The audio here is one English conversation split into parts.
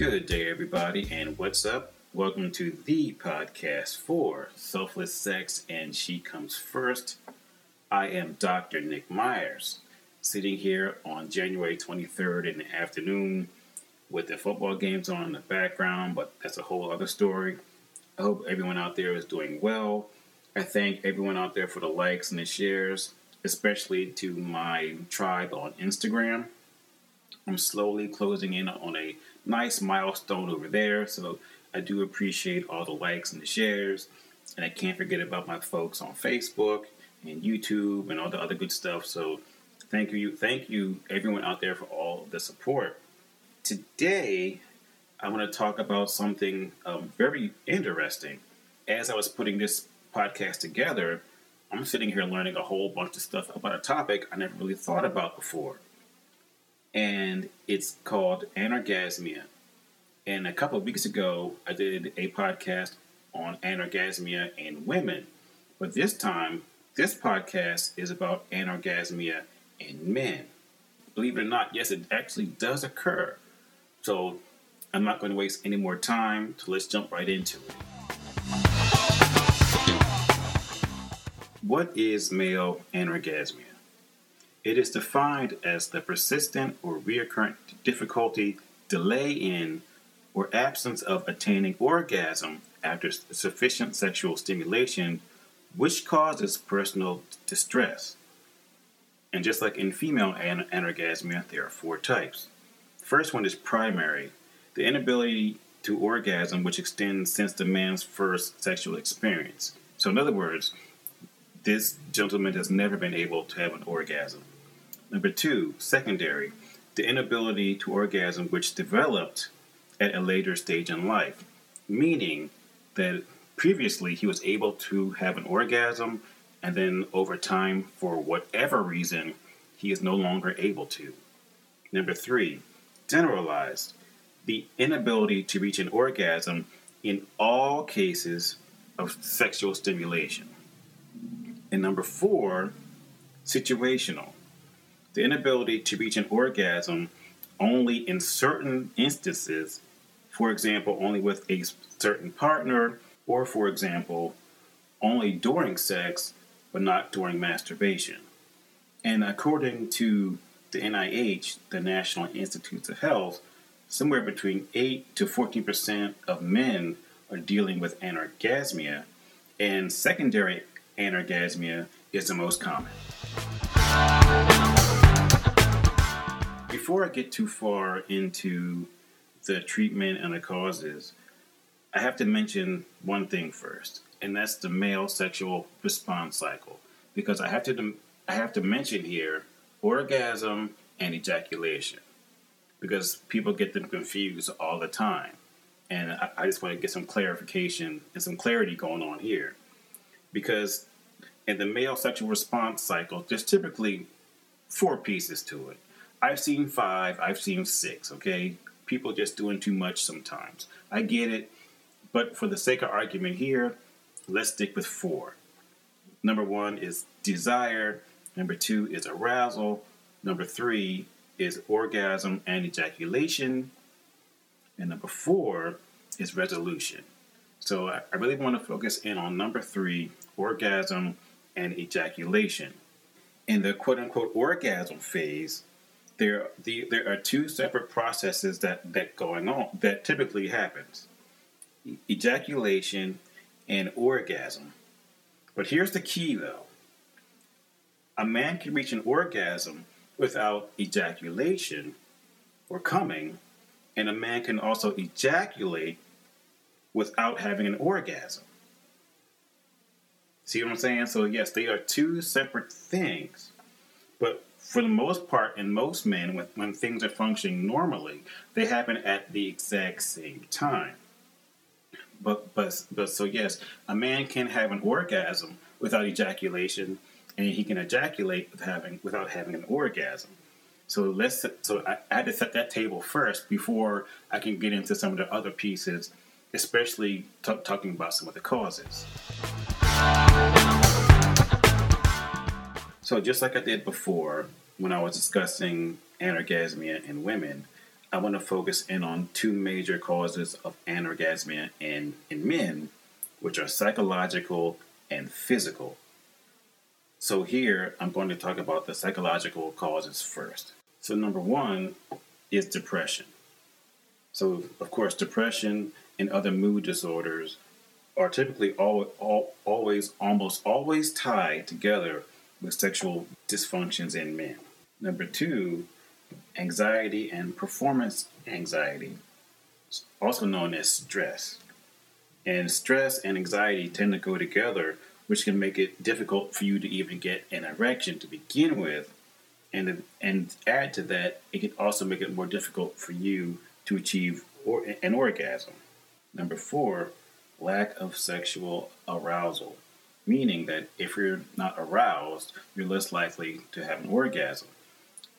Good day, everybody, and what's up? Welcome to the podcast for Selfless Sex and She Comes First. I am Dr. Nick Myers, sitting here on January 23rd in the afternoon with the football games on in the background, but that's a whole other story. I hope everyone out there is doing well. I thank everyone out there for the likes and the shares, especially to my tribe on Instagram. I'm slowly closing in on a nice milestone over there. So I do appreciate all the likes and the shares. And I can't forget about my folks on Facebook and YouTube and all the other good stuff. So thank you, thank you, everyone out there for all the support. Today, I want to talk about something um, very interesting. As I was putting this podcast together, I'm sitting here learning a whole bunch of stuff about a topic I never really thought about before and it's called Anorgasmia. And a couple of weeks ago, I did a podcast on anorgasmia in women. But this time, this podcast is about anorgasmia in men. Believe it or not, yes, it actually does occur. So I'm not going to waste any more time, so let's jump right into it. What is male anorgasmia? It is defined as the persistent or recurrent difficulty, delay in, or absence of attaining orgasm after sufficient sexual stimulation, which causes personal distress. And just like in female anorgasmia, there are four types. First one is primary, the inability to orgasm, which extends since the man's first sexual experience. So, in other words, this gentleman has never been able to have an orgasm. Number two, secondary, the inability to orgasm which developed at a later stage in life, meaning that previously he was able to have an orgasm and then over time, for whatever reason, he is no longer able to. Number three, generalized, the inability to reach an orgasm in all cases of sexual stimulation. And number four, situational, the inability to reach an orgasm only in certain instances, for example, only with a certain partner, or for example, only during sex but not during masturbation. And according to the NIH, the National Institutes of Health, somewhere between 8 to 14% of men are dealing with anorgasmia, and secondary anorgasmia is the most common. Before I get too far into the treatment and the causes, I have to mention one thing first, and that's the male sexual response cycle, because I have to I have to mention here orgasm and ejaculation, because people get them confused all the time, and I, I just want to get some clarification and some clarity going on here, because in the male sexual response cycle, there's typically four pieces to it I've seen five, I've seen six, okay? People just doing too much sometimes. I get it, but for the sake of argument here, let's stick with four. Number one is desire, number two is arousal, number three is orgasm and ejaculation, and number four is resolution. So I, really want to focus in on number three, orgasm and ejaculation. In the quote unquote orgasm phase, there the, there are two separate processes that that going on that typically happens. Ejaculation and orgasm. But here's the key though. A man can reach an orgasm without ejaculation or coming and a man can also ejaculate without having an orgasm. See what i'm saying? So yes they are two separate things. But for the most part, in most men, when, when things are functioning normally, they happen at the exact same time. But, but, but so yes, a man can have an orgasm without ejaculation, and he can ejaculate with having, without having an orgasm. So let's so I, I had to set that table first before I can get into some of the other pieces, especially t- talking about some of the causes. So just like I did before, when I was discussing anorgasmia in women, I want to focus in on two major causes of anorgasmia in, in men, which are psychological and physical. So, here I'm going to talk about the psychological causes first. So, number one is depression. So, of course, depression and other mood disorders are typically all, all, always, almost always tied together with sexual dysfunctions in men. Number two anxiety and performance anxiety, also known as stress. And stress and anxiety tend to go together, which can make it difficult for you to even get an erection to begin with. And, and add to that, it can also make it more difficult for you to achieve or, an orgasm. Number four, lack of sexual arousal, meaning that if you're not aroused, you're less likely to have an orgasm.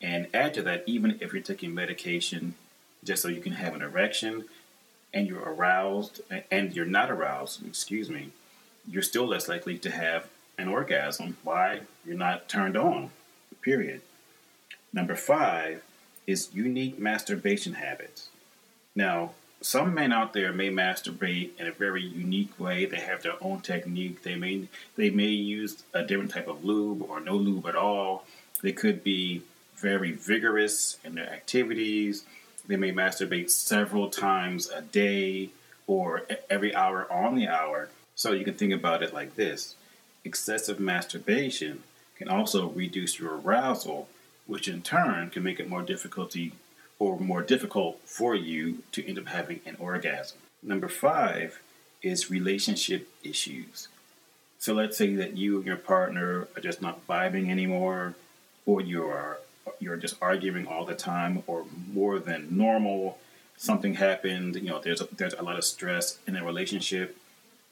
And add to that, even if you're taking medication just so you can have an erection and you're aroused and you're not aroused, excuse me, you're still less likely to have an orgasm. Why? You're not turned on, period. Number five is unique masturbation habits. Now, some men out there may masturbate in a very unique way. They have their own technique. They may they may use a different type of lube or no lube at all. They could be very vigorous in their activities. They may masturbate several times a day or every hour on the hour. So you can think about it like this excessive masturbation can also reduce your arousal, which in turn can make it more difficulty or more difficult for you to end up having an orgasm. Number five is relationship issues. So let's say that you and your partner are just not vibing anymore, or you are you're just arguing all the time or more than normal. Something happened, you know, there's a, there's a lot of stress in a relationship.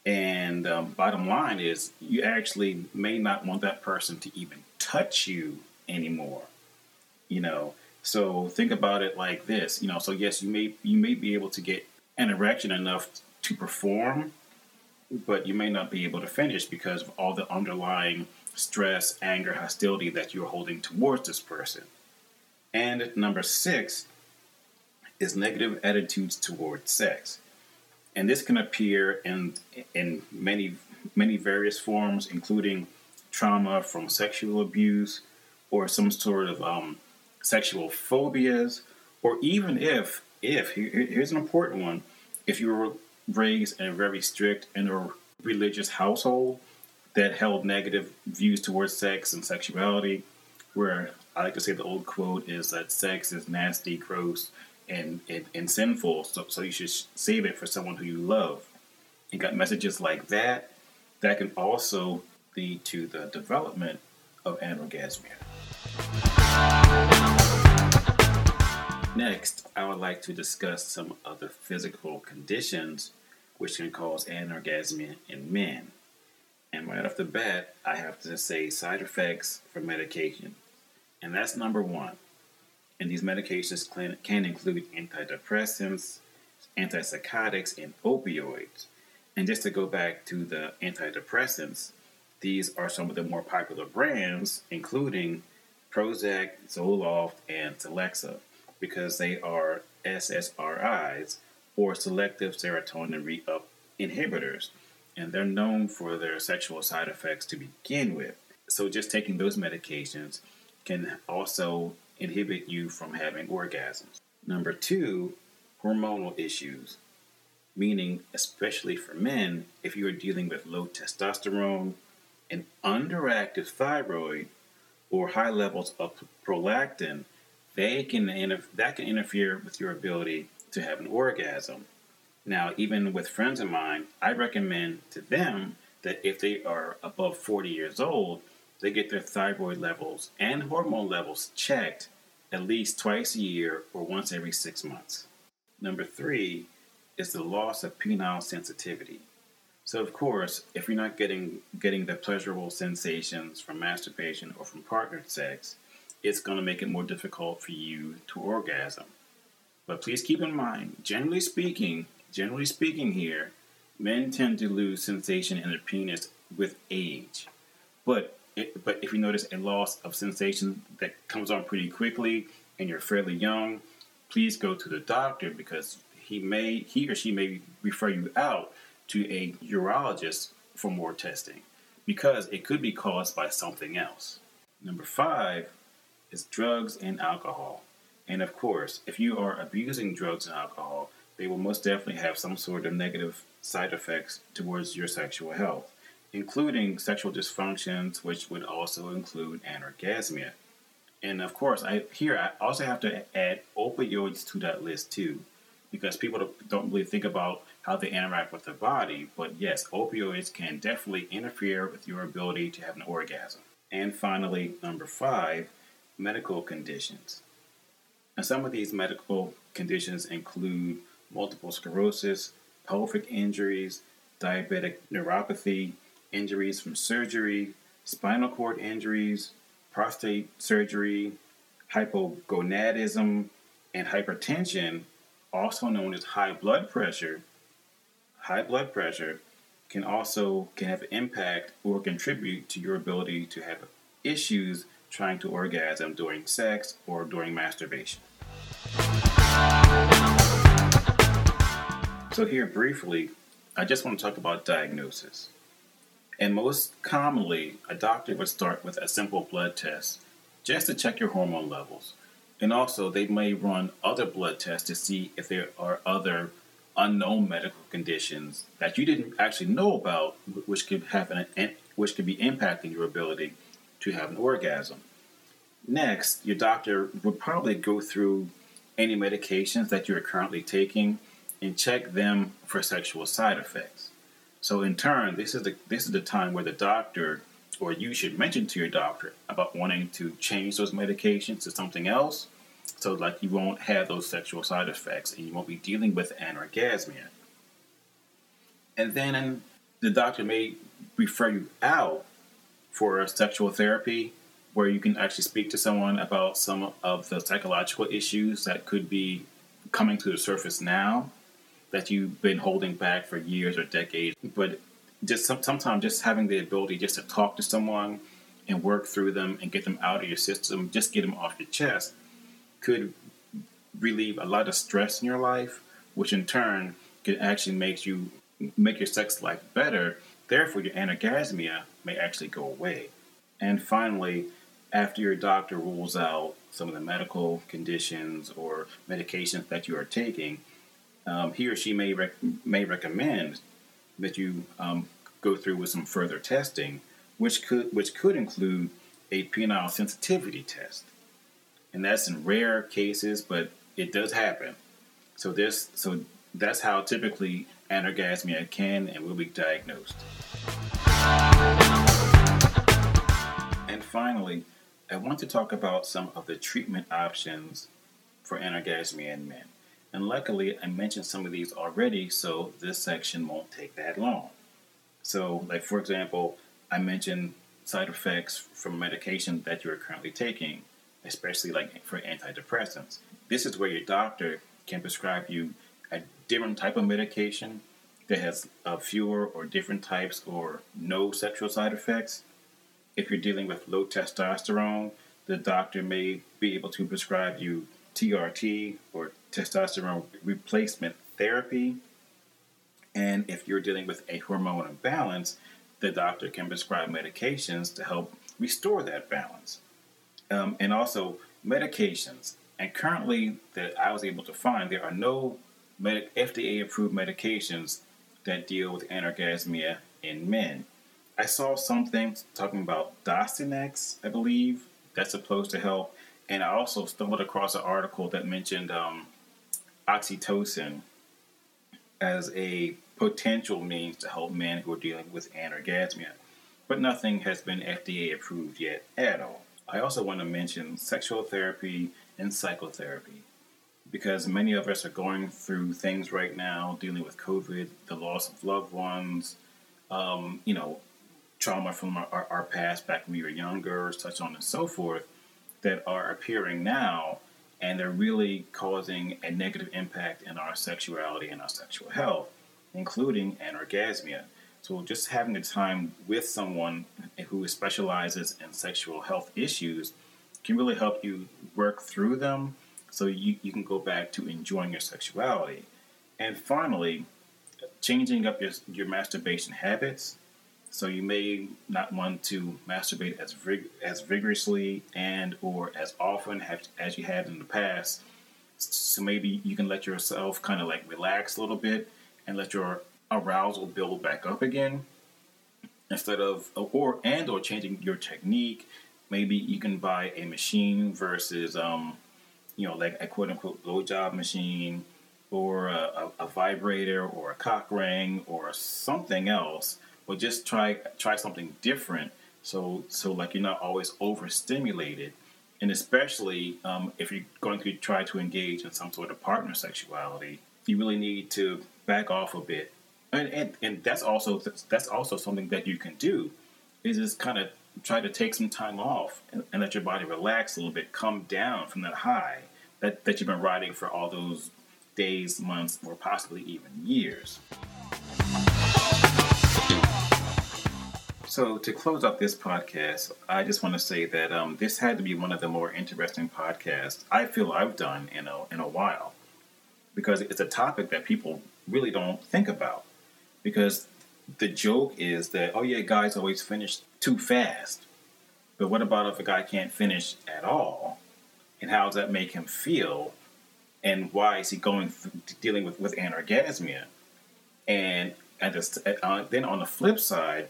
And um, bottom line is, you actually may not want that person to even touch you anymore. You know, so think about it like this. You know, so yes, you may you may be able to get an erection enough to perform, but you may not be able to finish because of all the underlying stress, anger, hostility that you're holding towards this person. And number six is negative attitudes towards sex. And this can appear in in many many various forms, including trauma from sexual abuse or some sort of um, sexual phobias, or even if if here's an important one, if you were raised in a very strict and or religious household, that held negative views towards sex and sexuality, where I like to say the old quote is that sex is nasty, gross, and, and, and sinful, so, so you should save it for someone who you love. You got messages like that, that can also lead to the development of anorgasmia. Next, I would like to discuss some other physical conditions which can cause anorgasmia in men. And right off the bat, I have to say side effects from medication. And that's number one. And these medications can include antidepressants, antipsychotics, and opioids. And just to go back to the antidepressants, these are some of the more popular brands, including Prozac, Zoloft, and Celexa, because they are SSRIs or selective serotonin re-up inhibitors and they're known for their sexual side effects to begin with. So just taking those medications can also inhibit you from having orgasms. Number two, hormonal issues, meaning, especially for men, if you are dealing with low testosterone, an underactive thyroid, or high levels of prolactin, they can that can interfere with your ability to have an orgasm. Now, even with friends of mine, I recommend to them that if they are above 40 years old, they get their thyroid levels and hormone levels checked at least twice a year or once every six months. Number three is the loss of penile sensitivity. So, of course, if you're not getting getting the pleasurable sensations from masturbation or from partnered sex, it's going to make it more difficult for you to orgasm. But please keep in mind, generally speaking, generally speaking, here, men tend to lose sensation in their penis with age. But it, but if you notice a loss of sensation that comes on pretty quickly and you're fairly young, please go to the doctor because he may he or she may refer you out to a urologist for more testing because it could be caused by something else. Number five is drugs and alcohol. And of course, if you are abusing drugs and alcohol, they will most definitely have some sort of negative side effects towards your sexual health, including sexual dysfunctions, which would also include anorgasmia. And of course, I here I also have to add opioids to that list too, because people don't really think about how they interact with the body. But yes, opioids can definitely interfere with your ability to have an orgasm. And finally, number five, medical conditions. And some of these medical conditions include multiple sclerosis, pelvic injuries, diabetic neuropathy, injuries from surgery, spinal cord injuries, prostate surgery, hypogonadism, and hypertension, also known as high blood pressure. High blood pressure can also can have impact or contribute to your ability to have issues trying to orgasm during sex or during masturbation. So, here briefly, I just want to talk about diagnosis. And most commonly, a doctor would start with a simple blood test just to check your hormone levels. And also, they may run other blood tests to see if there are other unknown medical conditions that you didn't actually know about, which could have an, which could be impacting your ability to have an orgasm. Next, your doctor would probably go through any medications that you're currently taking and check them for sexual side effects. So in turn, this is the this is the time where the doctor or you should mention to your doctor about wanting to change those medications to something else so like you won't have those sexual side effects and you won't be dealing with anorgasmia. And then the doctor may refer you out for a sexual therapy where you can actually speak to someone about some of the psychological issues that could be coming to the surface now that you've been holding back for years or decades. But just some, sometimes just having the ability just to talk to someone and work through them and get them out of your system, just get them off your chest, could relieve a lot of stress in your life, which in turn could actually make you make your sex life better. Therefore, your anorgasmia may actually go away. And finally, after your doctor rules out some of the medical conditions or medications that you are taking, um, he or she may rec- may recommend that you um, go through with some further testing, which could which could include a penile sensitivity test, and that's in rare cases, but it does happen. So this so that's how typically anorgasmia can and will be diagnosed. And finally, I want to talk about some of the treatment options for anorgasmia in men. And luckily, I mentioned some of these already, so this section won't take that long. So, like for example, I mentioned side effects from medication that you're currently taking, especially like for antidepressants. This is where your doctor can prescribe you a different type of medication that has fewer or different types or no sexual side effects. If you're dealing with low testosterone, the doctor may be able to prescribe you TRT or testosterone replacement therapy. And if you're dealing with a hormone imbalance, the doctor can prescribe medications to help restore that balance. Um, and also medications. And currently, that I was able to find, there are no med- FDA approved medications that deal with anorgasmia in men. I saw something talking about Dostinex, I believe, that's supposed to help. And I also stumbled across an article that mentioned um, oxytocin as a potential means to help men who are dealing with anorgasmia, but nothing has been FDA approved yet at all. I also want to mention sexual therapy and psychotherapy because many of us are going through things right now dealing with COVID, the loss of loved ones, um, you know, trauma from our, our, past back when we were younger, such on and so forth, that are appearing now and they're really causing a negative impact in our sexuality and our sexual health, including anorgasmia. So, just having a time with someone who specializes in sexual health issues can really help you work through them so you, you can go back to enjoying your sexuality. And finally, changing up your, your masturbation habits. So you may not want to masturbate as vig- as vigorously and or as often have, as you had in the past. So maybe you can let yourself kind of like relax a little bit and let your arousal build back up again instead of or and or changing your technique. Maybe you can buy a machine versus um, you know like a quote unquote blowjob machine or a, a, a, vibrator or a cock ring or something else, but just try try something different. So so like you're not always overstimulated, and especially um, if you're going to try to engage in some sort of partner sexuality, you really need to back off a bit. And and, and that's also that's also something that you can do, is just kind of try to take some time off and, and let your body relax a little bit, come down from that high that, that you've been riding for all those days, months, or possibly even years. So, to close out this podcast, I just want to say that um, this had to be one of the more interesting podcasts I feel I've done in a, in a while because it's a topic that people really don't think about. Because the joke is that, oh, yeah, guys always finish too fast. But what about if a guy can't finish at all? And how does that make him feel? and why is he going dealing with with anorgasmia? And and just, uh, then on the flip side,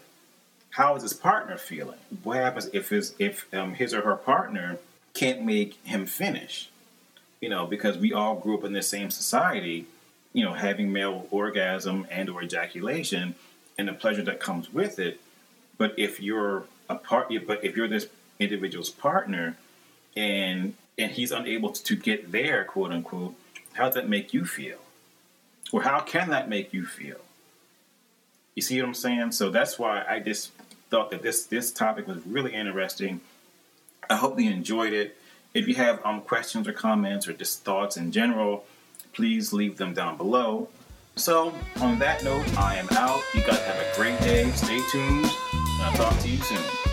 how is his partner feeling? What happens if his if um, his or her partner can't make him finish? You know, because we all grew up in the same society. You know, having male orgasm and or ejaculation and the pleasure that comes with it. But if you're a part, but if you're this individual's partner and and he's unable to get there, quote unquote, how does that make you feel? Or how can that make you feel? You see what I'm saying? So that's why I just thought that this this topic was really interesting. I hope you enjoyed it. If you have um, questions or comments or just thoughts in general, please leave them down below. So, on that note, I am out. You guys have a great day. Stay tuned. I'll talk to you soon.